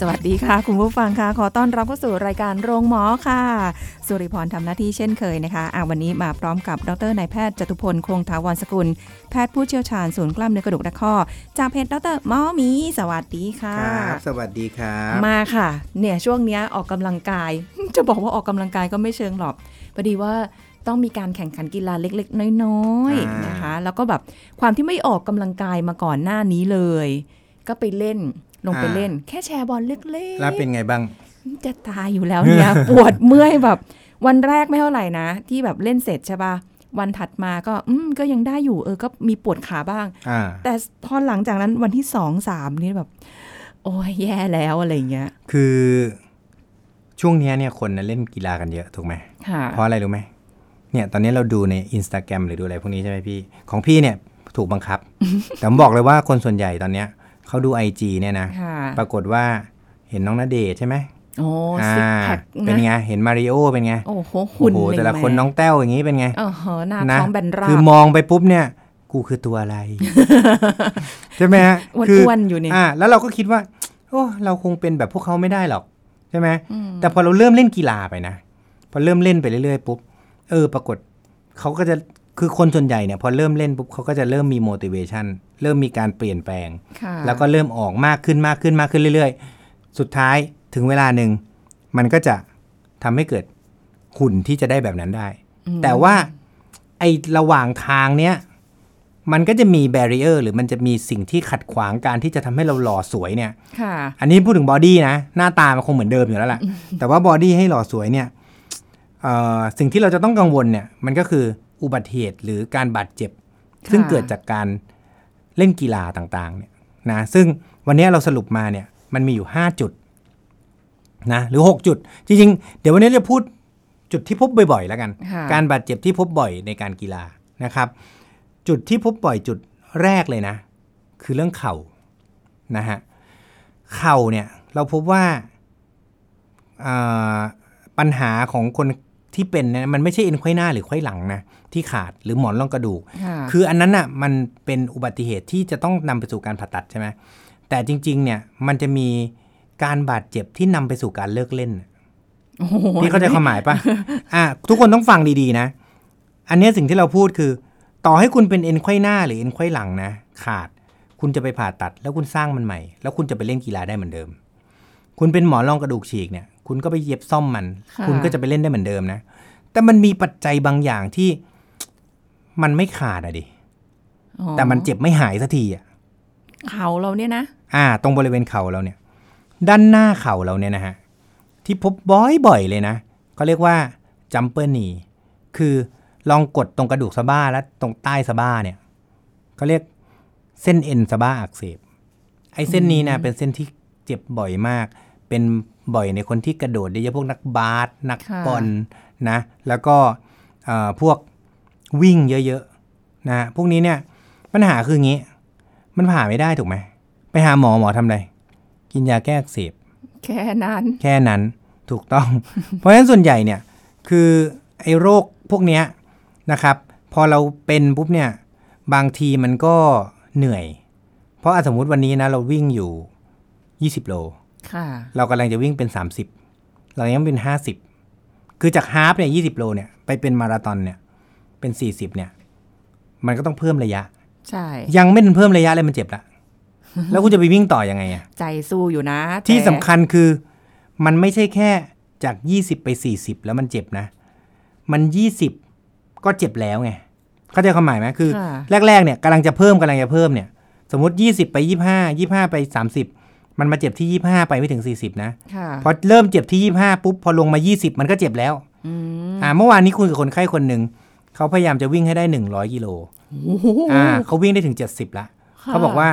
สวัสดีค่ะ คุณผู้ฟังค่ะ ขอต้อนรับเข้าสู่รายการโรงหมอค่ะ สุริพรทำหน้าที่เช่นเคยนะคะอะวันนี้มาพร้อมกับดรนายแพทย์จตุพลคงทาวรสกุล แพทย์ผู้เชี่ยวชาญศูนย์กล้ามเนื้อกระดูกและข้อ จากเพจดรหมอหมี สวัสดีค่ะ ครับ สวัสดีครับ มาค่ะ เนี่ยช่วงเนี้ยออกกำลังกาย จะบอกว่าออกกำลังกายก็ไม่เชิงหรอกพอดีว่าต้องมีการแข่งขันกีฬาเล็ก ๆ น้อยอ่าๆนะคะ แล้วก็แบบความที่ไม่ออกกำลังกายมาก่อนหน้านี้เลย ก็ไปเล่น ลงไปเล่น แค่แชร์บอลเล็กๆแล้วเป็นไงบ้าง จะตายอยู่แล้วเนี่ยปวดเมื่อยแบบวันแรกไม่เท่าไหร่นะ ที่แบบเล่นเสร็จใช่ปะวันถัดมาก็อืมก็ยังได้อยู่เออก็มีปวดขาบ้างอ่าแต่พอหลังจากนั้นวันที่สองสามนี่แบบ โอ้ยแย่แล้วอะไรอย่างเงี้ย คือช่วงเนี้ยเนี่ยคนน่ะเล่นกีฬากันเยอะถูกไหมค่ะเพราะอะไรรู้ไหมเนี่ยตอนนี้เราดูในอินสตาแกรมหรือดูอะไรพวกนี้ใช่ไหมพี่ ของพี่เนี่ยถูกบังคับ แต่ผมบอกเลยว่าคนส่วนใหญ่ตอนเนี้ย เขาดู IG เนี่ยนะค่ะปรากฏว่าเห็นน้องณเดชน์ใช่ไหมโอ้อ่าซิกแพคเป็นนะไง เห็นมาริโอเป็นไง โอ้โหโอ้หุ่นโหแต่ละเยคนน้องแต้วอย่างนี้เป็นไงเออเหอะหน้านะท้องแบนราคือบมองไปปุ๊บเนี่ย กูคือตัวอะไร ใช่ไหมฮะอ้คืวนๆอยู่นี่อ่าแล้วเราก็คิดว่า โอ้เราคงเป็นแบบพวกเขาไม่ได้หรอก ใช่ไหมอืมแต่พอเราเริ่มเล่นกีฬาไปนะ พอเริ่มเล่นไปเรื่อยๆปุ๊บ เออ ปรากฏเขาก็จะ คือคนส่วนใหญ่เนี่ยพอเริ่มเล่นปุ๊บเขาก็จะเริ่มมี motivation เริ่มมีการเปลี่ยนแปลงค่ะแล้วก็เริ่มออกมากขึ้นมากขึ้นมากขึ้นเรื่อย ๆ สุดท้ายถึงเวลาหนึ่งมันก็จะทำให้เกิดหุ่นที่จะได้แบบนั้นได้อืมแต่ว่าไอ้ระหว่างทางเนี้ยมันก็จะมีแบร r เออร์หรือมันจะมีสิ่งที่ขัดขวางการที่จะทำให้เราหล่อสวยเนี่ยค่ะอันนี้พูดถึงบอดี้นะ หน้าตามันคงเหมือนเดิมอยู่แล้วแหละแต่ว่าบอดี้ให้หล่อสวยเนี่ยเอ่อสิ่งที่เราจะต้องกังวลเนี่ยมันก็คือ อุบัติเหตุหรือการบาดเจ็บค่ะซึ่งเกิดจากการเล่นกีฬาต่างๆเนี่ยนะซึ่งวันนี้เราสรุปมาเนี่ยมันมีอยู่ 5 จุดนะหรือ 6 จุด จริงๆ เดี๋ยววันนี้จะพูดจุดที่พบบ่อยๆแล้วกันค่ะการบาดเจ็บที่พบบ่อยในการกีฬานะครับ จุดที่พบบ่อยจุดแรกเลยนะ คือเรื่องเข่านะฮะเข่าเนี่ยเราพบว่าอ่าปัญหาของคนที่เป็นเนี่ยมันไม่ใช่เอ็นไขว้หน้าหรือไขว้หลังนะ ที่ขาดหรือหมอนรองกระดูกค่ะคืออันนั้นน่ะมันเป็นอุบัติเหตุที่จะต้องนำไปสู่การผ่าตัดใช่ไหมแต่จริง ๆ เนี่ยมันจะมีการบาดเจ็บที่นำไปสู่การเลิกเล่นน่ะโอ้โหพี่เข้าใจความหมายปะอะทุกคนต้องฟังดีๆนะ อันเนี้ยสิ่งที่เราพูดคือ ต่อให้คุณเป็นเอ็นไขว้หน้าหรือเอ็นไขว้หลังนะ ขาด คุณจะไปผ่าตัด แล้วคุณสร้างมันใหม่ แล้วคุณจะไปเล่นกีฬาได้เหมือนเดิม คุณเป็นหมอนรองกระดูกฉีกเนี่ย คุณก็ไปเย็บซ่อมมันค่ะคุณก็จะไปเล่นได้เหมือนเดิมนะ แต่มันมีปัจจัยบางอย่างที่ มันไม่ขาดอะดิอ๋อแต่มันเจ็บไม่หายสักทีอะเข่าเราเนี่ยนะ อ่า ตรงบริเวณเข่าเราเนี่ย ด้านหน้าเข่าเราเนี่ยนะฮะ ที่พบบ่อยๆเลยนะเขาเรียกว่าจัมเปอร์นีคือลองกดตรงกระดูกสะบ้าและตรงใต้สะบ้าเนี่ยเขาเรียกเส้นเอ็นสะบ้าอักเสบ ไอ้เส้นนี้นะเป็นเส้นที่เจ็บบ่อยมาก เป็นบ่อยในคนที่กระโดดโดยเฉพาะพวกนักบาสนักค่ะบอลนะ แล้วก็เอ่อพวก วิ่งเยอะๆนะพวกนี้เนี่ยปัญหาคืออย่างนี้ มันผ่าไม่ได้ถูกไหมไปหาหมอหมอทำอะไรกินยาแก้อักเสบแค่นั้น แค่นั้นถูกต้อง เพราะฉะนั้นส่วนใหญ่เนี่ยคือไอ้โรคพวกเนี้ยนะครับ พอเราเป็นปุ๊บเนี่ยบางทีมันก็เหนื่อย เพราะอะสมมุติวันนี้นะเราวิ่งอยู่ 20 โลค่ะเรากำลังจะวิ่งเป็น 30 เรายังเป็น 50 คือจากฮาล์ฟเนี่ย20 โลเนี่ยไปเป็นมาราธอนเนี่ย เป็น 40 เนี่ย มันก็ต้องเพิ่มระยะ ใช่ ยังไม่ทันเพิ่มระยะเลยมันเจ็บละ แล้วคุณจะไปวิ่งต่อยังไงอะใจสู้อยู่นะ ที่แต่สำคัญคือ มันไม่ใช่แค่จาก 20 ไป 40 แล้วมันเจ็บนะ มัน 20 ก็เจ็บแล้วไง เข้าใจความหมายไหมคือค่ะแรก ๆ เนี่ยกำลังจะเพิ่มกำลังจะเพิ่มเนี่ย สมมติ 20 ไป 25 25 ไป 30 มันมาเจ็บที่ 25 ไปไม่ถึง 40 นะค่ะพอเริ่มเจ็บที่ 25 ปุ๊บ พอลงมา 20 มันก็เจ็บแล้วอืมอ่าเมื่อวานนี้คุยกับคนไข้คนหนึ่ง เขาพยายามจะวิ่งให้ได้ 100กิโลโอ้โหอ่าเขาวิ่งได้ถึง 70ละค่ะเขาบอกว่า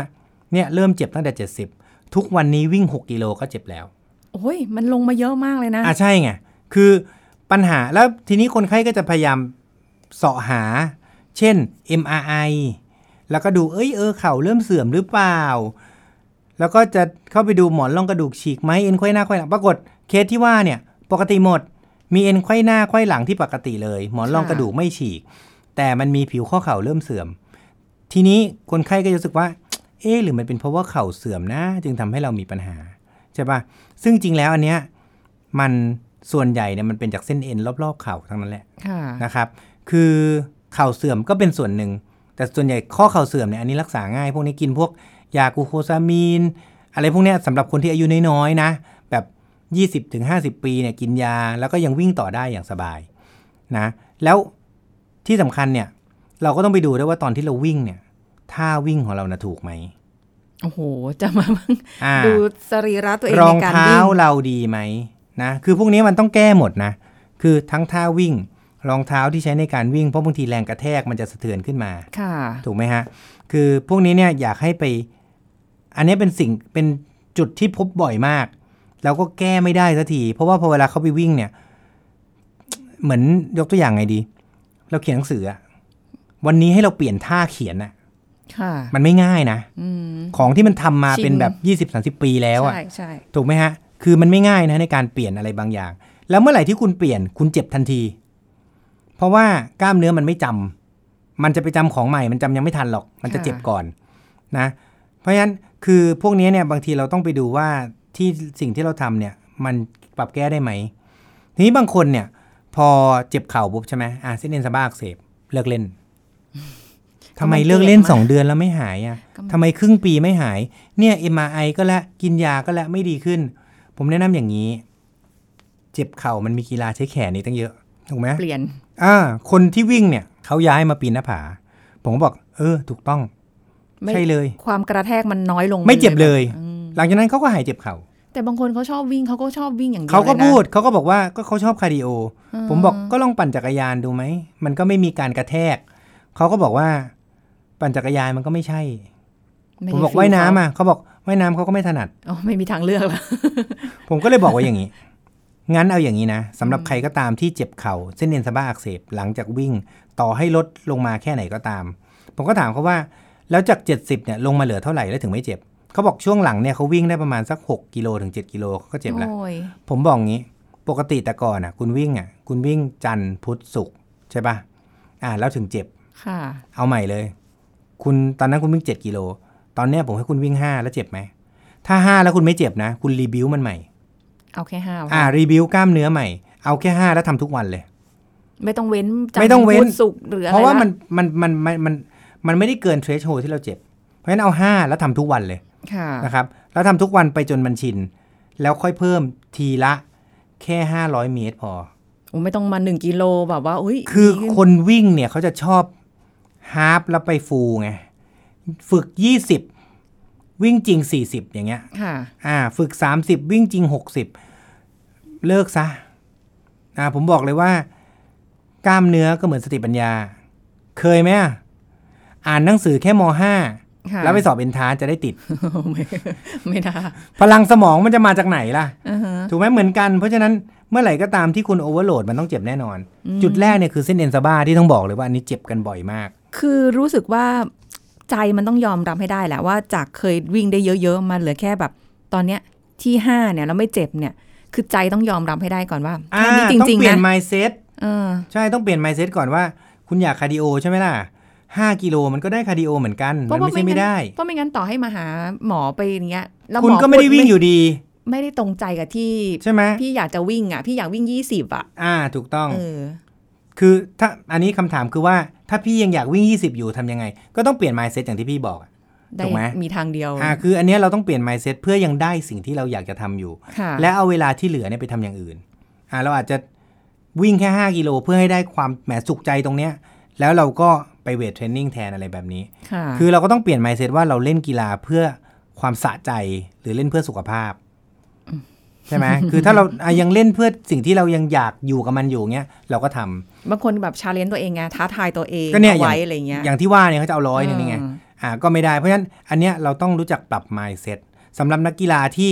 เนี่ยเริ่มเจ็บตั้งแต่ 70 ทุกวันนี้วิ่ง 6กิโลก็เจ็บแล้ว โอ้ยมันลงมาเยอะมากเลยนะอะใช่ไงคือปัญหาแล้วทีนี้คนไข้ก็จะพยายามเสาะหา เช่น MRI แล้วก็ดูเอ้ยเออเข่าเริ่มเสื่อมหรือเปล่า แล้วก็จะเข้าไปดูหมอนรองกระดูกฉีกไหมเอ็นไขว้หน้าไขว้หลังปรากฏเคสที่ว่าเนี่ย ปกติหมด มีเอ็นไขว้หน้าไขว้หลังที่ปกติเลย หมอนรองกระดูกไม่ฉีก แต่มันมีผิวข้อเข่าเริ่มเสื่อม ทีนี้คนไข้ก็จะรู้สึกว่า เอ๊ะหรือมันเป็นเพราะว่าเข่าเสื่อมนะ จึงทำให้เรามีปัญหาใช่ปะซึ่งจริงแล้วอันเนี้ยมันส่วนใหญ่เนี่ยมันเป็นจากเส้นเอ็นรอบๆเข่าทั้งนั้นแหละค่ะนะครับ คือเข่าเสื่อมก็เป็นส่วนหนึ่ง แต่ส่วนใหญ่ข้อเข่าเสื่อมเนี่ยอันนี้รักษาง่าย พวกนี้กินพวกยากลูโคซามีน อะไรพวกเนี้ยสำหรับคนที่อายุน้อยๆนะแบบ 20-50 ปีเนี่ยกินยาแล้วก็ยังวิ่งต่อได้อย่างสบายนะแล้วที่สำคัญเนี่ย เราก็ต้องไปดูด้วยว่าตอนที่เราวิ่งเนี่ยท่าวิ่งของเรานะถูกไหมโอ้โห จะมาอ่าดูสรีระตัวเองรอในงการเท้าวิ่งเราดีไหมนะคือพวกนี้มันต้องแก้หมดนะ คือทั้งท่าวิ่งรองเท้าที่ใช้ในการวิ่งเพราะบางทีแรงกระแทกมันจะสะเทือนขึ้นมาค่ะถูกไหมฮะ คือพวกนี้เนี่ยอยากให้ไป อันนี้เป็นสิ่งเป็นจุดที่พบบ่อยมาก แล้วก็แก้ไม่ได้สักทีเพราะว่าพอเวลาเขาไปวิ่งเนี่ย เหมือนยกตัวอย่างไงดี เราเขียนหนังสืออะวันนี้ให้เราเปลี่ยนท่าเขียนอะค่ะมันไม่ง่ายนะอืมของที่มันทำมาชินเป็นแบบ20-30ปีแล้วอะใช่ใช่ถูกไหมฮะ คือมันไม่ง่ายนะในการเปลี่ยนอะไรบางอย่าง แล้วเมื่อไหร่ที่คุณเปลี่ยนคุณเจ็บทันที เพราะว่ากล้ามเนื้อมันไม่จำมันจะไปจำของใหม่ มันจำยังไม่ทันหรอก มันจะเจ็บก่อนนะ เพราะฉะนั้นคือพวกนี้เนี่ยบางทีเราต้องไปดูว่า ที่สิ่งที่เราทำเนี่ยมันปรับแก้ได้ไหม ทีนี้บางคนเนี่ย พอเจ็บเข่าปุ๊บใช่ไหมอะเส้นเอ็นสะบ้าอักเสบเลิกเล่นทำไมเลิกเล่นสองเดือนแล้วไม่หายอะก็มันทำไมครึ่งปีไม่หาย เนี่ย MRI ก็แล้วกินยาก็แล้วไม่ดีขึ้น ผมแนะนำอย่างนี้ เจ็บเข่ามันมีกีฬาใช้แขนนี่ตั้งเยอะถูกไหมเปลี่ยน อ่า คนที่วิ่งเนี่ยเขาย้ายมาปีนหน้าผา ผมก็บอก เออ ถูกต้องไม่ใช่เลย ความกระแทกมันน้อยลง ไม่เจ็บเลยอืม หลังจากนั้นเขาก็หายเจ็บเข่าแต่บางคนเขาชอบวิ่งเขาก็ชอบวิ่งอย่างเดียวเขาก็ลยนะพูดเขาก็บอกว่าก็เขาชอบ cardio อืผมบอกก็ลองปั่นจักรยานดูไหม มันก็ไม่มีการกระแทก เขาก็บอกว่า ปั่นจักรยานมันก็ไม่ใช่ไได้ผมบอก feel ว่ายน้ำเถอะเขาบอกว่ายน้ำเขาก็ไม่ถนัดอ๋อไม่มีทางเลือกแล้วผมก็เลยบอกว่าอย่างนี้ งั้นเอาอย่างนี้นะสำหรับใครก็ตามที่เจ็บเข่าเส้นเอ็นสะบ้าอักเสบหลังจากวิ่ง ต่อให้ลดลงมาแค่ไหนก็ตาม ผมก็ถามเขาว่า แล้วจาก 70เนี่ยลงมาเหลือเท่าไหร่แล้วถึงไม่เจ็บ เขาบอกช่วงหลังเนี่ยเขาวิ่งได้ประมาณสัก 6กิโลถึง 7 กิโลเขาก็เจ็บแล้วโอ้ยผมบอกงี้ ปกติแต่ก่อนอะ คุณวิ่งอะ คุณวิ่งจันทร์พุธศุกร์ใช่ปะอ่า แล้วถึงเจ็บ ค่ะ เอาใหม่เลย คุณตอนนั้นคุณวิ่ง 7 กิโล ตอนเนี้ยผมให้คุณวิ่ง 5 แล้วเจ็บไหม ถ้า 5 แล้วคุณไม่เจ็บนะ คุณรีบิวมันใหม่ เอาแค่ห้าอ่า รีบิวกล้ามเนื้อใหม่ เอาแค่ 5 แล้วทำทุกวันเลย ไม่ต้องเว้นจันทไม่ต้องเว้นพุธศุกร์หรืออะไรเพราะว่ามันลมันมันมันมันมันไม่ได้เกินเทรชโฮที่เราเจ็บ เพราะฉะนั้นเอา 5 แล้วทำทุกวันเลยค่ะ นะครับแล้วทำทุกวันไปจนมันชิน แล้วค่อยเพิ่มทีละแค่ 500 เมตรพอโอ้ไม่ต้องมาหนึ่งกิโลแบบว่าอุ้ยคือดีขึ้นคนวิ่งเนี่ยเขาจะชอบฮาฟแล้วไปฟูไง ฝึก 20 วิ่งจริง 40 อย่างเงี้ยค่ะอ่า ฝึก 30 วิ่งจริง 60 เลิกซะอ่าผมบอกเลยว่า กล้ามเนื้อก็เหมือนสติปัญญา เคยไหมอะอ่านหนังสือแค่มค่ะ5 แล้วไปสอบเอนทรานซ์จะได้ติดไม่ไม่ได้พลังสมองมันจะมาจากไหนล่ะอ่าฮะถูกไหมเหมือนกัน เพราะฉะนั้นเมื่อไหร่ก็ตามที่คุณ overload มันต้องเจ็บแน่นอนอืมจุดแรกเนี่ยคือเส้นเอ็นสะบ้าที่ต้องบอกเลยว่าอันนี้เจ็บกันบ่อยมาก คือรู้สึกว่าใจมันต้องยอมรับให้ได้แหละว่าจากเคยวิ่งได้เยอะๆมาเหลือแค่แบบตอนเนี้ยที่ห้าเนี่ยแล้วไม่เจ็บเนี่ยคือใจต้องยอมรับให้ได้ก่อนว่าอ่าแค่นี้จต้องริงเปๆลี่ยนะน mindset เออใช่ต้องเปลี่ยน mindset ก่อนว่า คุณอยาก cardio ใช่ไหมล่ะ ห้ากิโลมันก็ได้ cardio เหมือนกันเพมันราะว่าไม่ใช่ไม่ได้เพราะไม่งั้นต่อให้มาหาหมอไปอย่างเงี้ยแล้วคุณหมอก็ไม่ได้พูวิ่งอยู่ดี ไม่ได้ตรงใจกับที่ใช่ไหมพี่อยากจะวิ่งอะพี่อยากวิ่งยี่สิบอะ อ่าถูกต้องเออคือถ้าอันนี้คำถามคือว่าถ้าพี่ยังอยากวิ่ง 20 อยู่ทำยังไง ก็ต้องเปลี่ยน mindset อย่างที่พี่บอกอะได้ถูกไหมมีทางเดียวอ่าคืออันเนี้ยเราต้องเปลี่ยน mindset เพื่อยังได้สิ่งที่เราอยากจะทำอยู่ค่ะและเอาเวลาที่เหลือเนี่ยไปทำอย่างอื่นอ่าเราอาจจะวิ่งแค่ 5 กิโลเพื่อให้ได้ความแหมสุขใจตรงเนี้ย แล้วเราก็ ไป weight training แทนอะไรแบบนี้ค่ะคือเราก็ต้องเปลี่ยน mindset ว่าเราเล่นกีฬาเพื่อความสะใจหรือเล่นเพื่อสุขภาพใช่ไหมคือถ้าเราอะยังเล่นเพื่อสิ่งที่เรายังอยากอยู่กับมันอยู่เงี้ยเราก็ทำบางคนแบบ challenge ตัวเองไงท้าทายตัวเองก็เนี่ยเอาอย่างไว้อะไรเงี้ยอย่างที่ว่าเนี่ยเขาจะเอาร้อยหนึงนี่ไงอืมอ่าก็ไม่ได้เพราะฉะนั้นอันเนี้ยเราต้องรู้จักปรับ mindset สำหรับนักกีฬาที่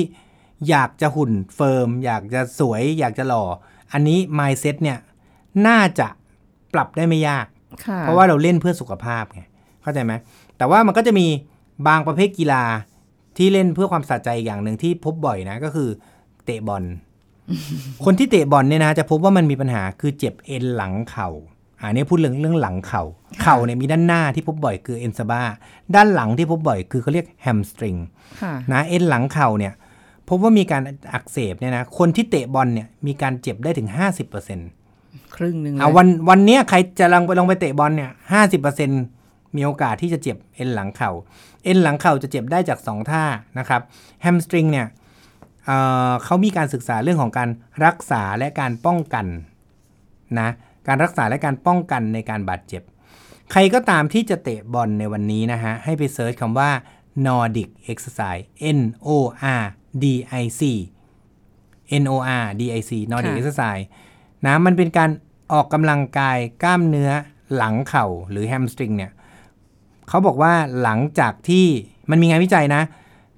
อยากจะหุ่น firm อยากจะสวย อยากจะหล่อ อันนี้ mindset เนี่ยน่าจะปรับได้ไม่ยากค่ะ เพราะว่าเราเล่นเพื่อสุขภาพไงเข้าใจไหมแต่ว่ามันก็จะมีบางประเภทกีฬาที่เล่นเพื่อความสะใจอย่างหนึ่งที่พบบ่อยนะก็คือ เตะบอล คนที่เตะบอลเนี่ยนะจะพบว่ามันมีปัญหาคือเจ็บเอ็นหลังเข่าอ่านี่พูดเรื่องเรื่องหลังเข่าเข่าเนี่ยมีด้านหน้าที่พบบ่อยคือเอ็นซาบาด้านหลังที่พบบ่อยคือเขาเรียกแฮมสตริงค่ะนะเอ็นหลังเข่าเนี่ยพบว่ามีการอักเสบเนี่ยนะคนที่เตะบอลเนี่ยมีการเจ็บได้ถึง 50% ครึ่งหนึ่งเลยเอาวันวันเนี้ยใครจะลองไปลองไปเตะบอลเนี่ยห้าสิบเปอร์เซ็นมีโอกาสที่จะเจ็บเอ็นหลังเข่า เอ็นหลังเข่าจะเจ็บได้จาก 2 ท่านะครับแฮมสตริงเนี่ยเอ่อเขามีการศึกษาเรื่องของการรักษาและการป้องกันนะการรักษาและการป้องกันในการบาดเจ็บ ใครก็ตามที่จะเตะบอลในวันนี้นะฮะ ให้ไปเซิร์ชคำว่า Nordic Exercise N O R D I C N O R D I C Nordic ค่ะ Exercise นะมันเป็นการออกกำลังกายกล้ามเนื้อหลังเข่าหรือ hamstring เนี่ยเขาบอกว่าหลังจากที่มันมีงานวิจัยนะ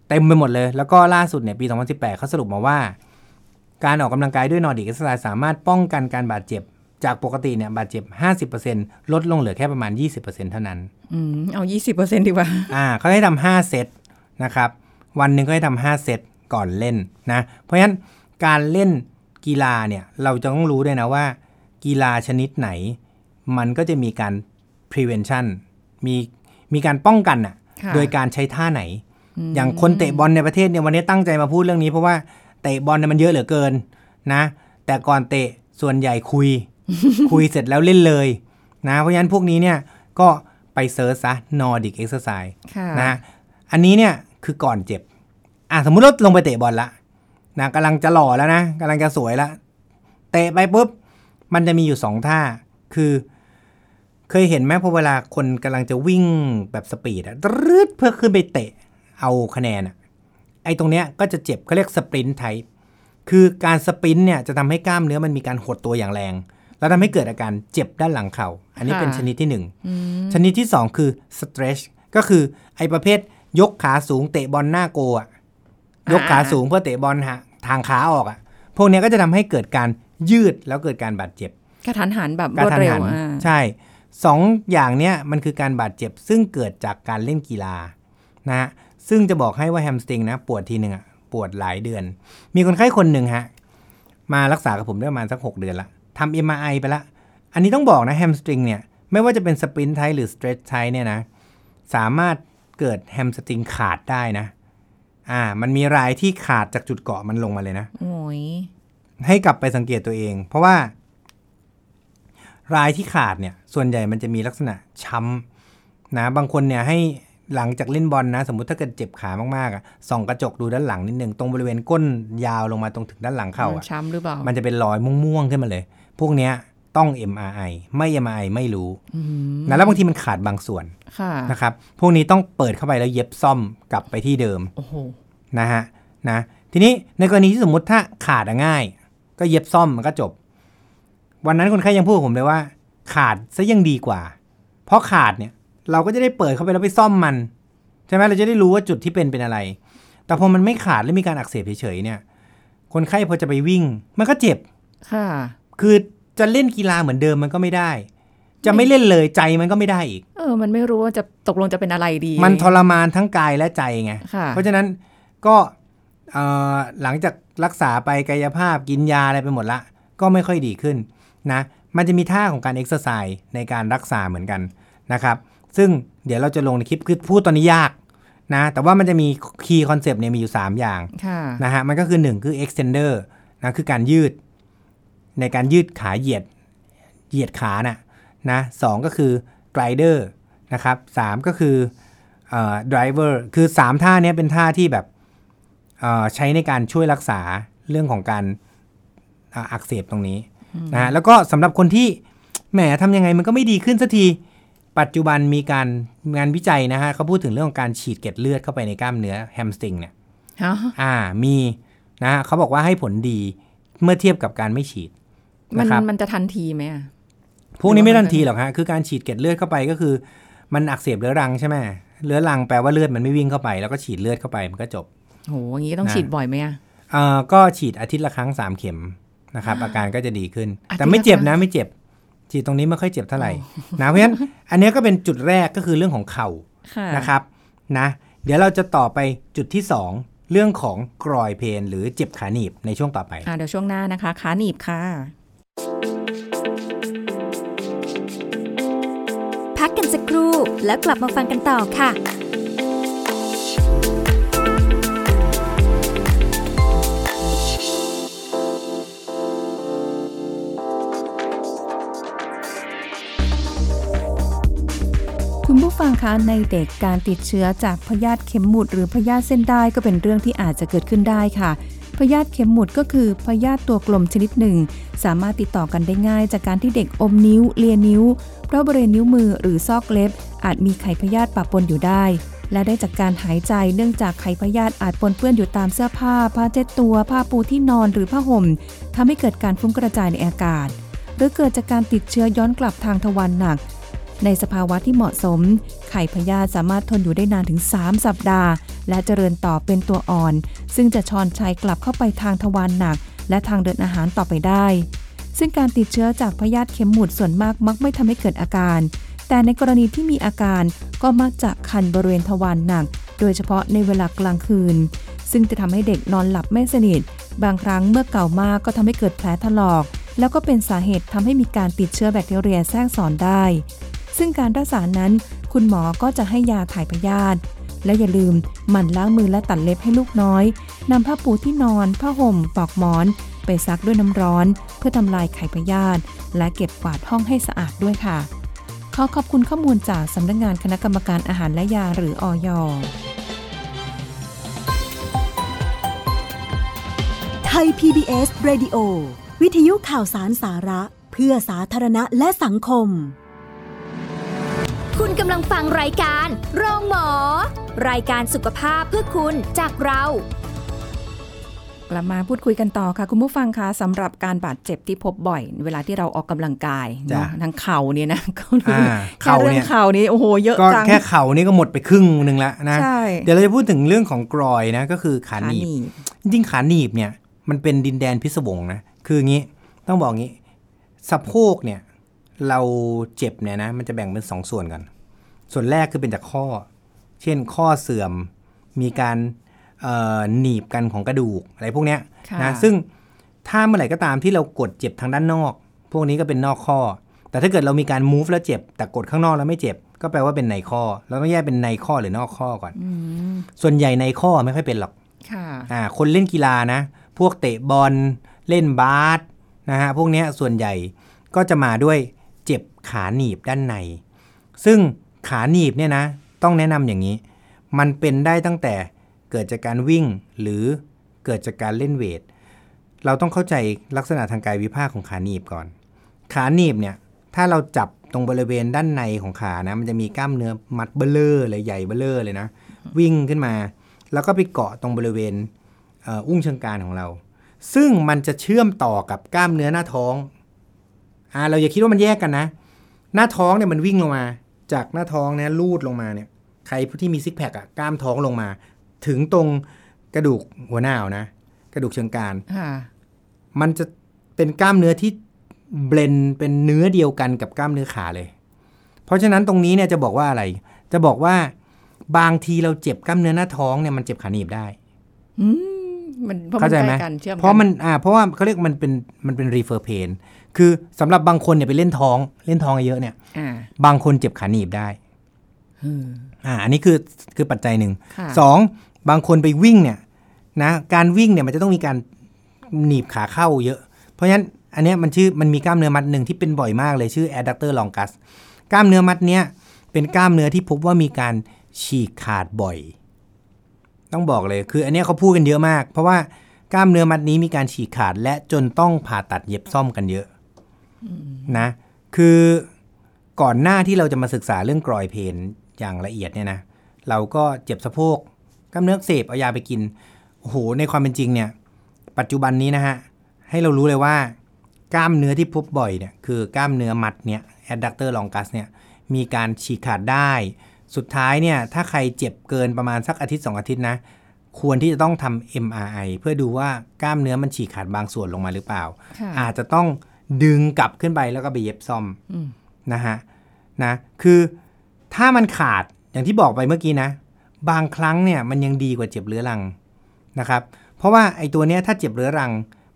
เต็มไปหมดเลย แล้วก็ล่าสุดเนี่ยปี 2018เขาสรุปมาว่า การออกกำลังกายด้วย Nordic Exercise สามารถป้องกันการบาดเจ็บจากปกติเนี่ยบาดเจ็บ 50%ลดลงเหลือแค่ประมาณ 20%เท่านั้น อืม เอายี่สิบเปอร์เซ็นต์ดีกว่า อ่า เขาให้ทำห้าเซตนะครับ วันหนึ่งก็ให้ทำห้าเซตก่อนเล่นนะ เพราะฉะนั้นการเล่น กีฬาเนี่ยเราจะต้องรู้ด้วยนะว่า กีฬาชนิดไหน มันก็จะมีการ prevention มีมีการป้องกันอะค่ะ โดยการใช้ท่าไหน อย่างคนเตะบอลในประเทศเนี่ยวันนี้ตั้งใจมาพูดเรื่องนี้เพราะว่าเตะบอลเนี่ยมันเยอะเหลือเกินนะ แต่ก่อนเตะส่วนใหญ่คุย คุยเสร็จแล้วเล่นเลยนะ เพราะฉะนั้นพวกนี้เนี่ยก็ไป search ซะ Nordic Exercise ค่ะนะ อันนี้เนี่ยคือก่อนเจ็บ อะสมมุติเราลงไปเตะบอลละ นะกำลังจะหล่อแล้วนะกำลังจะสวยละเตะไปปุ๊บ มันจะมีอยู่สองท่า คือ เคยเห็นไหมพอเวลาคนกำลังจะวิ่งแบบ speed อะตรึดเพื่อขึ้นไปเตะเอาคะแนนอะไอ้ตรงเนี้ยก็จะเจ็บเขาเรียก sprint typeคือการสปรินต์เนี่ยจะทำให้กล้ามเนื้อมันมีการหดตัวอย่างแรง แล้วทำให้เกิดอาการเจ็บด้านหลังเข่า อันนี้ค่ะเป็นชนิดที่หนึ่งอืมชนิดที่ 2 คือ stretch ก็คือไอ้ประเภทยกขาสูงเตะบอลหน้าโกอะ ยกขาสูงเพื่อเตะบอลฮะทางขาออกอะพวกเนี้ยก็จะทำให้เกิดการยืดแล้วเกิดการบาดเจ็บกระทันหันแบบกรระวดทันเร็วหันอ่าใช่สองอย่างเนี้ยมันคือการบาดเจ็บซึ่งเกิดจากการเล่นกีฬานะฮะซึ่งจะบอกให้ว่าแฮมสตริงนะปวดทีหนึ่งอะปวดหลายเดือน มีคนไข้คนหนึ่งฮะมารักษากับผมได้ประมาณสัก 6 เดือนละทำ MRI ไปละ อันนี้ต้องบอกนะแฮมสตริงเนี่ยไม่ว่าจะเป็นสปรินท์ไทหรือสเตร t ไทเนี่ยนะสามารถเกิดแฮมสตริงขาดได้นะ อ่า มันมีรายที่ขาดจากจุดเกาะมันลงมาเลยนะโอ้ยให้กลับไปสังเกตตัวเอง เพราะว่า รายที่ขาดเนี่ย ส่วนใหญ่มันจะมีลักษณะช้ำนะบางคนเนี่ยให้หลังจากเล่นบอลนะ สมมุติถ้าเกิดเจ็บขามากๆอะส่องกระจกดูด้านหลังนิดนึงตรงบริเวณก้นยาวลงมาตรงถึงด้านหลังเข่าอะช้ำหรือเปล่ามันจะเป็นรอยม่วงๆขึ้นมาเลย พวกเนี้ย ต้อง MRI ไม่ MRI ไม่รู้อืมนะแล้วบางทีมันขาดบางส่วนค่ะนะครับ พวกนี้ต้องเปิดเข้าไปแล้วเย็บซ่อมกลับไปที่เดิมโอ้โหนะฮะนะทีนี้ในกรณีที่สมมติถ้าขาดอะง่าย ก็เย็บซ่อมมันก็จบ วันนั้นคนไข้ยังพูดกับผมเลยว่า ขาดซะยังดีกว่า เพราะขาดเนี่ย เราก็จะได้เปิดเข้าไปแล้วไปซ่อมมันใช่ไหมเราจะได้รู้ว่าจุดที่เป็นเป็นอะไร แต่พอมันไม่ขาดและมีการอักเสบเฉยๆเนี่ย คนไข้พอจะไปวิ่ง มันก็เจ็บค่ะ คือ จะเล่นกีฬาเหมือนเดิมมันก็ไม่ได้ จะไม่เล่นเลยใจมันก็ไม่ได้อีก เออ มันไม่รู้ว่าจะตกลงจะเป็นอะไรดี มันทรมานทั้งกายและใจไงค่ะเพราะฉะนั้นก็เอ่อหลังจากรักษาไปกายภาพกินยาอะไรไปหมดละ ก็ไม่ค่อยดีขึ้นนะ มันจะมีท่าของการเอ็กซ์ไซส์ในการรักษาเหมือนกันนะครับ ซึ่งเดี๋ยวเราจะลงในคลิปคือพูดตอนนี้ยากนะ แต่ว่ามันจะมี key concept เนี่ยมีอยู่ 3 อย่างค่ะนะฮะ มันก็คือ 1 คือ extender นะคือการยืด ในการยืดขาเหยียดเหยียดขาน่ะนะสองก็คือ glider นะครับสามก็คือเอ่อ driver คือ 3 ท่าเนี้ยเป็นท่าที่แบบเอ่อใช้ในการช่วยรักษาเรื่องของการอ่าอักเสบตรงนี้นะฮะแล้วก็สำหรับคนที่แหมทำยังไงมันก็ไม่ดีขึ้นสักที ปัจจุบันมีการงานวิจัยนะฮะเขาพูดถึงเรื่องของการฉีดเกล็ดเลือดเข้าไปในกล้ามเนื้อแฮมสตริงเนี่ยฮะอ่ามีนะฮะเขาบอกว่าให้ผลดีเมื่อเทียบกับการไม่ฉีด มันนะครับมันจะทันทีไหมอะพวกนี้ไม่ทันทีหรอกฮะคือการฉีดเกล็ดเลือดเข้าไปก็คือ มันอักเสบเรื้อรังใช่ไหมเรื้อรังแปลว่าเลือดมันไม่วิ่งเข้าไป แล้วก็ฉีดเลือดเข้าไปมันก็จบโหอย่างนี้ต้องนะฉีดบ่อยไหมอะเอ่อก็ฉีดอาทิตย์ละครั้งสามเข็มนะครับ อาการก็จะดีขึ้นอาทิตย์ละแต่ไม่เจ็บครั้นะงไม่เจ็บ ฉีดตรงนี้ไม่ค่อยเจ็บเท่าไหร่นะเพราะฉะนั้นอันเนี้ยก็เป็นจุดแรกก็คือเรื่องของเข่าค่ะนะครับนะ เดี๋ยวเราจะต่อไปจุดที่ 2 เรื่องของกรอยเพนหรือเจ็บขาหนีบในช่วงต่อไปอ่าเดี๋ยวช่วงหน้านะคะ ขาหนีบค่ะ แล้วกลับมาฟังกันต่อค่ะคุณผู้ฟังคะในเด็กการติดเชื้อจากพยาธิเข็มหมุดหรือพยาธิเส้นได้ก็เป็นเรื่องที่อาจจะเกิดขึ้นได้ค่ะ พยาธิเข็มหมุดก็คือพยาธิตัวกลมชนิดหนึ่ง สามารถติดต่อกันได้ง่าย จากการที่เด็กอมนิ้ว เลียนิ้ว เพราะบริเวณนิ้วมือหรือซอกเล็บ อาจมีไข่พยาธิปะปนอยู่ได้ และได้จากการหายใจเนื่องจากไข่พยาธิอาจปนเปื้อนอยู่ตามเสื้อผ้า ผ้าเช็ดตัว ผ้าปูที่นอนหรือผ้าห่มทำให้เกิดการฟุ้งกระจายในอากาศ หรือเกิดจากการติดเชื้อย้อนกลับทางทวารหนัก ในสภาวะที่เหมาะสม ไข่พยาธิสามารถทนอยู่ได้นานถึง 3 สัปดาห์ และเจริญต่อเป็นตัวอ่อน ซึ่งจะชอนชัยกลับเข้าไปทางทวารหนัก และทางเดินอาหารต่อไปได้ ซึ่งการติดเชื้อจากพยาธิเข็มหมุดส่วนมากมักไม่ทำให้เกิดอาการ แต่ในกรณีที่มีอาการก็มักจะคันบริเวณทวารหนัก โดยเฉพาะในเวลากลางคืน ซึ่งจะทำให้เด็กนอนหลับไม่สนิท บางครั้งเมื่อเก่ามากก็ทำให้เกิดแผลถลอกแล้วก็เป็นสาเหตุทำให้มีการติดเชื้อแบคทีเรียแทรกซ้อนได้ ซึ่งการรักษานั้น คุณหมอก็จะให้ยาถ่ายพยาธิและอย่าลืมหมั่นล้างมือและตัดเล็บให้ลูกน้อยนำผ้าปูที่นอน ผ้าห่มปลอกหมอน ไปซักด้วยน้ำร้อน เพื่อทำลายไข่พยาธิและเก็บกวาดห้องให้สะอาดด้วยค่ะ ขอขอบคุณข้อมูลจากสำนักงานคณะกรรมการอาหารและยาหรืออยไทย PBS Radio วิทยุข่าวสารสาระ เพื่อสาธารณะและสังคม คุณกำลังฟังรายการ โรงหมอ รายการสุขภาพเพื่อคุณจากเรา กลับมาพูดคุยกันต่อค่ะ คุณผู้ฟังคะสำหรับการบาดเจ็บที่พบบ่อย เวลาที่เราออกกำลังกายจ้ะ เนาะทั้งเข่าเนี่ยนะก็อ่าแค่เข่าเรื่เนี่อยงเข่านี้โอ้โหเยอะก็จังแค่เข่านี่ก็หมดไปครึ่งหนึ่งแล้วนะ ใช่เดี๋ยวเราจะพูดถึงเรื่องของกรอยนะ ก็คือขาหนีบขาหนีบจริงๆขาหนีบเนี่ยมันเป็นดินแดนพิศวงนะ คืองี้ต้องบอกงี้สะโพกเนี่ย เราเจ็บเนี่ยนะมันจะแบ่งเป็นสองส่วนกัน ส่วนแรกคือเป็นจากข้อ เช่นข้อเสื่อมมีการเอ่อหนีบกันของกระดูกอะไรพวกเนี้ยค่ะนะซึ่งถ้าเมื่อไหร่ก็ตามที่เรากดเจ็บทางด้านนอก พวกนี้ก็เป็นนอกข้อ แต่ถ้าเกิดเรามีการ move แล้วเจ็บ แต่กดข้างนอกแล้วไม่เจ็บ ก็แปลว่าเป็นในข้อ เราต้องแยกเป็นในข้อหรือนอกข้อก่อนอืมส่วนใหญ่ในข้อไม่ค่อยเป็นหรอกค่ะอ่าคนเล่นกีฬานะ พวกเตะบอลเล่นบาสนะฮะพวกเนี้ยส่วนใหญ่ก็จะมาด้วยเจ็บ ขาหนีบด้านใน ซึ่งขาหนีบเนี่ยนะ ต้องแนะนำอย่างนี้ มันเป็นได้ตั้งแต่เกิดจากการวิ่งหรือเกิดจากการเล่นเวท เราต้องเข้าใจลักษณะทางกายวิภาคของขาหนีบก่อน ขาหนีบเนี่ย ถ้าเราจับตรงบริเวณด้านในของขานะ มันจะมีกล้ามเนื้อมัดเบ้อเร่อเลยใหญ่เบ้อเร่อเลยนะ วิ่งขึ้นมา แล้วก็ไปเกาะตรงบริเวณเอ,อ,อุ้งเชิงกรานของเรา ซึ่งมันจะเชื่อมต่อกับกล้ามเนื้อหน้าท้องอ่าเราอย่าคิดว่ามันแยกกันนะ หน้าท้องเนี่ยมันวิ่งลงมา จากหน้าท้องเนี่ยรูดลงมาเนี่ย ใครที่มี six pack อะกล้ามท้องลงมา ถึงตรงกระดูกหัวหน้าเอานะ กระดูกเชิงกรานค่ะมันจะเป็นกล้ามเนื้อที่เบลนเป็นเนื้อเดียวกันกับกล้ามเนื้อขาเลย เพราะฉะนั้นตรงนี้เนี่ยจะบอกว่าอะไร จะบอกว่าบางทีเราเจ็บกล้ามเนื้อหน้าท้องเนี่ยมันเจ็บขาหนีบได้อืมมันเพราะมันเข้าใจไหมใกล้กันเชื่อมกัเพราะมันอ่าเพราะว่าเขาเรียกมันเป็นมันเป็น refer pain คือสำหรับบางคนเนี่ยไปเล่นท้องเล่นท้องเยอะเนี่ยอ่าบางคนเจ็บขาหนีบได้อืมอ่าอันนี้คือคือปัจจัยหนึ่งค่ะสองบางคนไปวิ่งเนี่ยนะการวิ่งเนี่ยมันจะต้องมีการหนีบขาเข้าเยอะ เพราะฉะนั้นอันเนี้ยมันชื่อมันมีกล้ามเนื้อมัดหนึ่งที่เป็นบ่อยมากเลยชื่อ adductor longus กล้ามเนื้อมัดเนี้ยเป็นกล้ามเนื้อที่พบว่ามีการฉีกขาดบ่อย ต้องบอกเลยคือ อันเนี้ยเขาพูดกันเยอะมาก เพราะว่ากล้ามเนื้อมัดนี้มีการฉีกขาดและจนต้องผ่าตัดเย็บซ่อมกันเยอะ นะคือก่อนหน้าที่เราจะมาศึกษาเรื่องกรอยเพนอย่างละเอียดเนี่ยนะเราก็เจ็บสะโพกกล้ามเนื้ออักเสพเอายาไปกินโอ้โหในความเป็นจริงเนี่ย ปัจจุบันนี้นะฮะให้เรารู้เลยว่ากล้ามเนื้อที่พบบ่อยเนี่ยคือกล้ามเนื้อมัดเนี่ย adductor longus เนี่ยมีการฉีกขาดได้ สุดท้ายเนี่ยถ้าใครเจ็บเกินประมาณสักอาทิตย์สองอาทิตย์นะควรที่จะต้องทำ MRI เพื่อดูว่ากล้ามเนื้อมันฉีกขาดบางส่วนลงมาหรือเปล่าค่ะอาจจะต้อง ดึงกลับขึ้นไปแล้วก็ไปเย็บซ่อมอืมนะฮะนะคือถ้ามันขาดอย่างที่บอกไปเมื่อกี้นะ บางครั้งเนี่ยมันยังดีกว่าเจ็บเรื้อรังนะครับ เพราะว่าไอ้ตัวเนี้ยถ้าเจ็บเรื้อรัง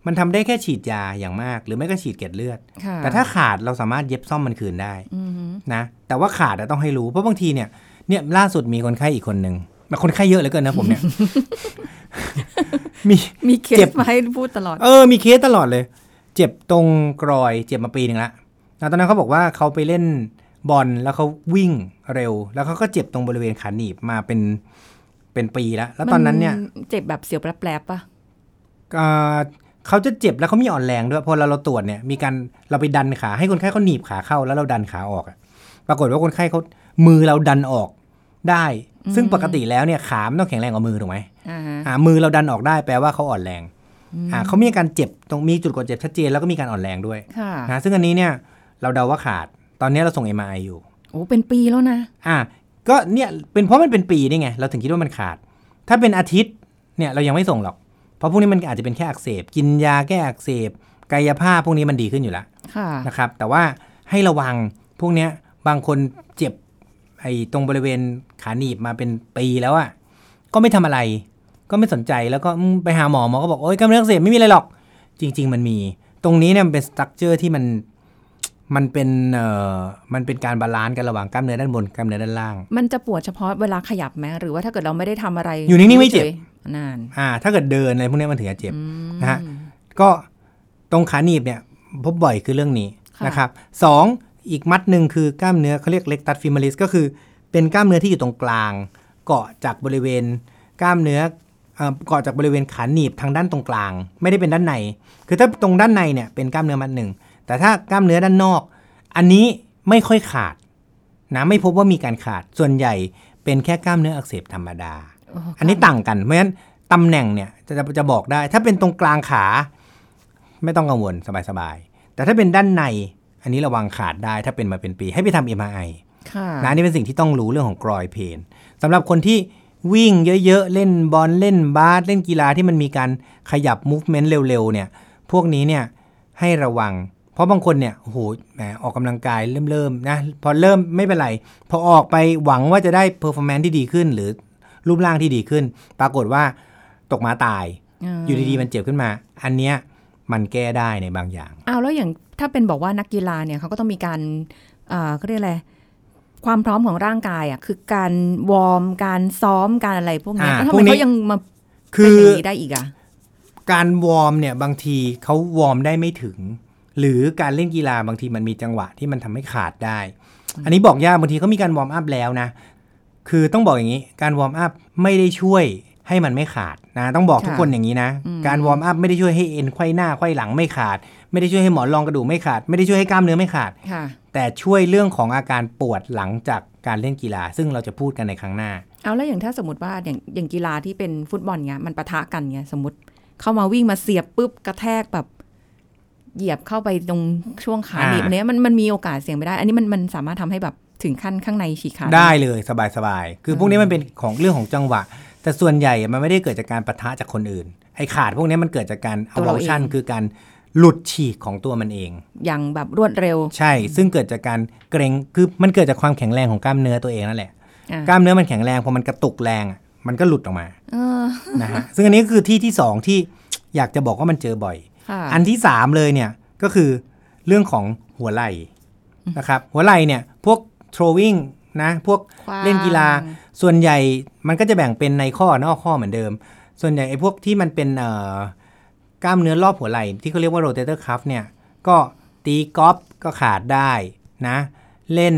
มันทำได้แค่ฉีดยาอย่างมาก หรือไม่ก็ฉีดเกล็ดเลือดค่ะแต่ถ้าขาดเราสามารถเย็บซ่อมมันคืนได้อือฮึนะแต่ว่าขาดอะต้องให้รู้เพราะบางทีเนี่ยเนี่ยล่าสุดมีคนไข้อีกคนหนึ่งคนไข้เยอะเหลือเกินนะผมเนี่ยมีมีเคเจ็สบมาให้พูดตลอด เออมีเคสตลอดเลย เจ็บตรงกรอยเจ็บมาปีหนึ่งละแล้วตอนนั้นเขาบอกว่าเขาไปเล่นบอลแล้วเขาวิ่งเร็ว แล้วเขาก็เจ็บตรงบริเวณขาหนีบมาเป็นเป็นปีแล้วแล้วตอนนั้นเนี่ยมัเจ็บแบบเสียวแปลบๆป่ะเอ่อเขาจะเจ็บแล้วเขามีอ่อนแรงด้วยพอเราเราตรวจเนี่ยมีการเราไปดันขาให้คนไข้เขาหนีบขาเข้าแล้วเราดันขาออกอะปรากฏว่าคนไข้เขามือเราดันออกได้ ซึ่งปกติแล้วเนี่ยขามันต้องแข็งแรงกว่ามือถูกไหมอ่าฮะอ่ามือเราดันออกได้แปลว่าเขาอ่อนแรงอ่า เขามีอาการเจ็บตรงมีจุดกดเจ็บชัดเจนแล้วก็มีการอ่อนแรงด้วยค่ะนะซึ่งอันนี้เนี่ยเราเดาว่าขาดตอนนี้เราส่ง MRI อยู่โอ้เป็นปีแล้วนะอ่าก็เนี่ยเป็นเพราะมันเป็นปีนี่ไงเราถึงคิดว่ามันขาด ถ้าเป็นอาทิตย์เนี่ยเรายังไม่ส่งหรอก เพราะพวกนี้มันอาจจะเป็นแค่อักเสบ กินยาแก้อักเสบ กายภาพพวกนี้มันดีขึ้นอยู่แล้วค่ะนะครับแต่ว่าให้ระวังพวกเนี้ยบางคนเจ็บไอ้ตรงบริเวณขาหนีบมาเป็นปีแล้วอะก็ไม่ทำอะไร ก็ไม่สนใจแล้วก็อืมไปหาหมอหมอก็บอกโอ๊ยกล้ามเนื้ออักเสบไม่มีอะไรหรอก จริง ๆ มันมี ตรงนี้เนี่ยมันเป็น structure ที่มันมันเป็นเอ่อมันเป็นการ balance กันระหว่างกล้ามเนื้อด้านบนกล้ามเนื้อด้านล่าง มันจะปวดเฉพาะเวลาขยับไหมหรือว่าถ้าเกิดเราไม่ได้ทำอะไร อยู่นิ่งๆไม่เจ็บฉยๆนานอ่า ถ้าเกิดเดินอะไรพวกเนี้ยมันถึงจะเจ็บอืมนะฮะก็ตรงขาหนีบเนี่ยพบบ่อยคือเรื่องนี้ค่ะนะครับสองอีกมัดหนึ่งคือกล้ามเนื้อเขาเรียกเล็กตัดฟิมาริสก็คือ เป็นกล้ามเนื้อที่อยู่ตรงกลาง เกาะจากบริเวณ กล้ามเนื้อ เอ่อเกาะจากบริเวณขาหนีบทางด้านตรงกลาง ไม่ได้เป็นด้านใน คือถ้าตรงด้านในเนี่ยเป็นกล้ามเนื้อมัดหนึ่ง แต่ถ้ากล้ามเนื้อด้านนอก อันนี้ไม่ค่อยขาดนะไม่พบว่ามีการขาดส่วนใหญ่เป็นแค่กล้ามเนื้ออักเสบธรรมดาโอ้อันนี้ต่างกัน เพราะฉะนั้นตำแหน่งเนี่ยจะจะจะบอกได้ ถ้าเป็นตรงกลางขา ไม่ต้องกังวลสบายๆ แต่ถ้าเป็นด้านใน อันนี้ระวังขาดได้ ถ้าเป็นมาเป็นปี ให้ไปทำ MRI ค่ะนะอันนี่เป็นสิ่งที่ต้องรู้เรื่องของกรอยเพนสำหรับคนที่ วิ่งเยอะๆ เล่นบอลเล่นบาสเล่นกีฬาที่มันมีการขยับ movement เร็วๆเนี่ยพวกนี้เนี่ยให้ระวัง เพราะบางคนเนี่ยโอ้โหแหมออกกำลังกายเริ่มๆนะพอเริ่มไม่เป็นไรพอออกไปหวังว่าจะได้ performance ที่ดีขึ้น หรือรูปร่างที่ดีขึ้น ปรากฏว่าตกมาตาย อยู่ดีๆมันเจ็บขึ้นมา อันเนี้ยมันแก้ได้ในบางอย่างอ้าวแล้วอย่างถ้าเป็นบอกว่านักกีฬาเนี่ยเขาก็ต้องมีการอ่าเขาเรียกอะไร ความพร้อมของร่างกายอะคือการ warm การซ้อมการอะไรพวกเนี้ยอ่าแล้วทำพวไมกนี้เขายังมาคืเป็นออย่างนี้ได้อีกอะการ warm เนี่ยบางทีเขา warm ได้ไม่ถึง หรือการเล่นกีฬาบางทีมันมีจังหวะที่มันทำให้ขาดได้ อันนี้บอกยากบางทีเขามีการ warm up แล้วนะ คือต้องบอกอย่างนี้ การ warm up ไม่ได้ช่วยให้มันไม่ขาดนะต้องบอกค่ะทุกคนอย่างนี้นะอืมการ warm up ไม่ได้ช่วยให้เอ็นไขว้หน้าไขว้หลังไม่ขาด ไม่ได้ช่วยให้หมอนรองกระดูกไม่ขาด ไม่ได้ช่วยให้กล้ามเนื้อไม่ขาดค่ะ แต่ช่วยเรื่องของอาการปวดหลังจากการเล่นกีฬา ซึ่งเราจะพูดกันในครั้งหน้า เอาแล้วอย่างถ้าสมมติว่าอย่างอย่างกีฬาที่เป็นฟุตบอลเงี้ยมันปะทะกันเงี้ยสมมติเข้ามาวิ่งมาเสียบปุ๊บกระแทกแบบเหยียบเข้าไปตรงช่วงขาอ่าหนีบเนี้ยมันมันมีโอกาสเสี่ยงไปได้ อันนี้มันมันสามารถทำให้แบบถึงขั้นข้างในฉีกขาดได้เลยสบายๆคือพวกนี้มันเป็นของเรื่องของจังหวะ แต่ส่วนใหญ่มันไม่ได้เกิดจากการปะทะจากคนอื่นไอ้ขาดพวกนี้มันเกิดจากการตัวเราเอง avulsion คือการ หลุดฉีกของตัวมันเอง อย่างแบบรวดเร็ว ใช่ ซึ่งเกิดจากการเกรงคือมันเกิดจากความแข็งแรงของกล้ามเนื้อตัวเองนั่นแหละอะกล้ามเนื้อมันแข็งแรงพอมันกระตุกแรงอะมันก็หลุดออกมาเออนะฮะซึ่งอันนี้ก็คือที่ที่สองที่อยากจะบอกว่ามันเจอบ่อยค่ะอันที่สามเลยเนี่ยก็คือเรื่องของหัวไหล่นะครับหัวไหล่เนี่ยพวก throwing นะพวกขว้างเล่นกีฬาส่วนใหญ่มันก็จะแบ่งเป็นในข้อนอกข้อเหมือนเดิม ส่วนใหญ่ไอ้พวกที่มันเป็นเอ่อ กล้ามเนื้อรอบหัวไหล่ที่เขาเรียกว่า rotator cuff เนี่ย ก็ตีกอล์ฟก็ขาดได้นะ เล่น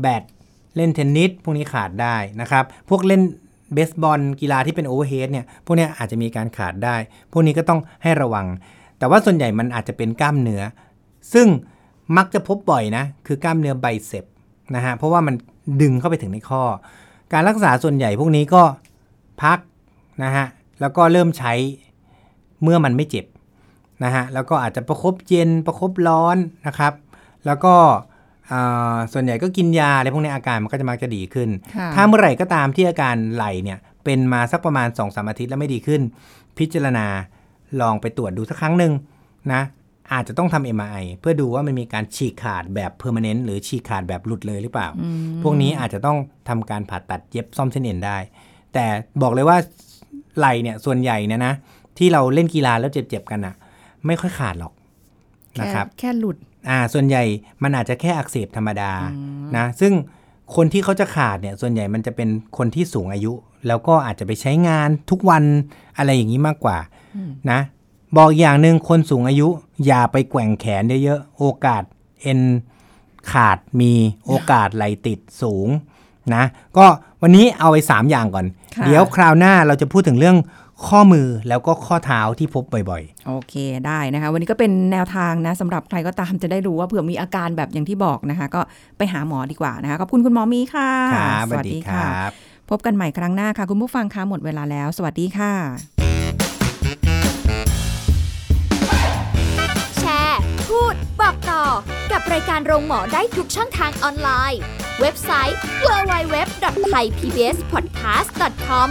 แบด เล่นเทนนิสพวกนี้ขาดได้นะครับ พวกเล่นเบสบอลกีฬาที่เป็น overhead เนี่ย พวกนี้อาจจะมีการขาดได้ พวกนี้ก็ต้องให้ระวัง แต่ว่าส่วนใหญ่มันอาจจะเป็นกล้ามเนื้อ ซึ่งมักจะพบบ่อยนะ คือกล้ามเนื้อไบเซปนะฮะ เพราะว่ามันดึงเข้าไปถึงในข้อ การรักษาส่วนใหญ่พวกนี้ก็พักนะฮะ แล้วก็เริ่มใช้ เมื่อมันไม่เจ็บนะฮะแล้วก็อาจจะประคบเย็นประคบร้อนนะครับ แล้วก็อ่าส่วนใหญ่ก็กินยาอะไรพวกนี้อาการมันก็จะมักจะดีขึ้นค่ะถ้าเมื่อไหร่ก็ตามที่อาการไหลเนี่ยเป็นมาสักประมาณ2อสอาทิตย์แล้วไม่ดีขึ้น พิจารณาลองไปตรวจดูสักครั้งหนึ่งนะอาจจะต้องทำ MRI เพื่อดูว่ามันมีการฉีกขาดแบบ permanent หรือฉีกขาดแบบหลุดเลยหรือเปล่า พวกนี้อาจจะต้องทำการผ่าตัดเย็บซ่อมเส้นเอ็นได้ แต่บอกเลยว่าไหลเนี่ยส่วนใหญ่เนี่ยนะ ที่เราเล่นกีฬาแล้วเจ็บๆกันอะไม่ค่อยขาดหรอกแค่นะครับ แค่หลุด อ่า ส่วนใหญ่มันอาจจะแค่อักเสบธรรมดานะ ซึ่งคนที่เขาจะขาดเนี่ยส่วนใหญ่มันจะเป็นคนที่สูงอายุ แล้วก็อาจจะไปใช้งานทุกวันอะไรอย่างนี้มากกว่านะ บอกอย่างหนึ่งคนสูงอายุ อย่าไปแกว่งแขนเยอะๆโอกาสเอ็นขาดมีโอกาสไหลติดสูงนะ ก็วันนี้เอาไป3อย่างก่อนค่ะเดี๋ยวคราวหน้าเราจะพูดถึงเรื่อง ข้อมือแล้วก็ข้อเท้าที่พบบ่อยๆ โอเคได้นะคะ วันนี้ก็เป็นแนวทางนะสำหรับใครก็ตามจะได้รู้ว่าเผื่อมีอาการแบบอย่างที่บอกนะคะ ก็ไปหาหมอดีกว่านะคะขอบคุณคุณหมอมีค่ะครับสวัสดีครับพบกันใหม่ครั้งหน้าค่ะ คุณผู้ฟังคะหมดเวลาแล้ว สวัสดีค่ะ แชร์ พูด บอกต่อ กับรายการโรงหมอได้ทุกช่องทางออนไลน์ เว็บไซต์ www.thaipbspodcast.com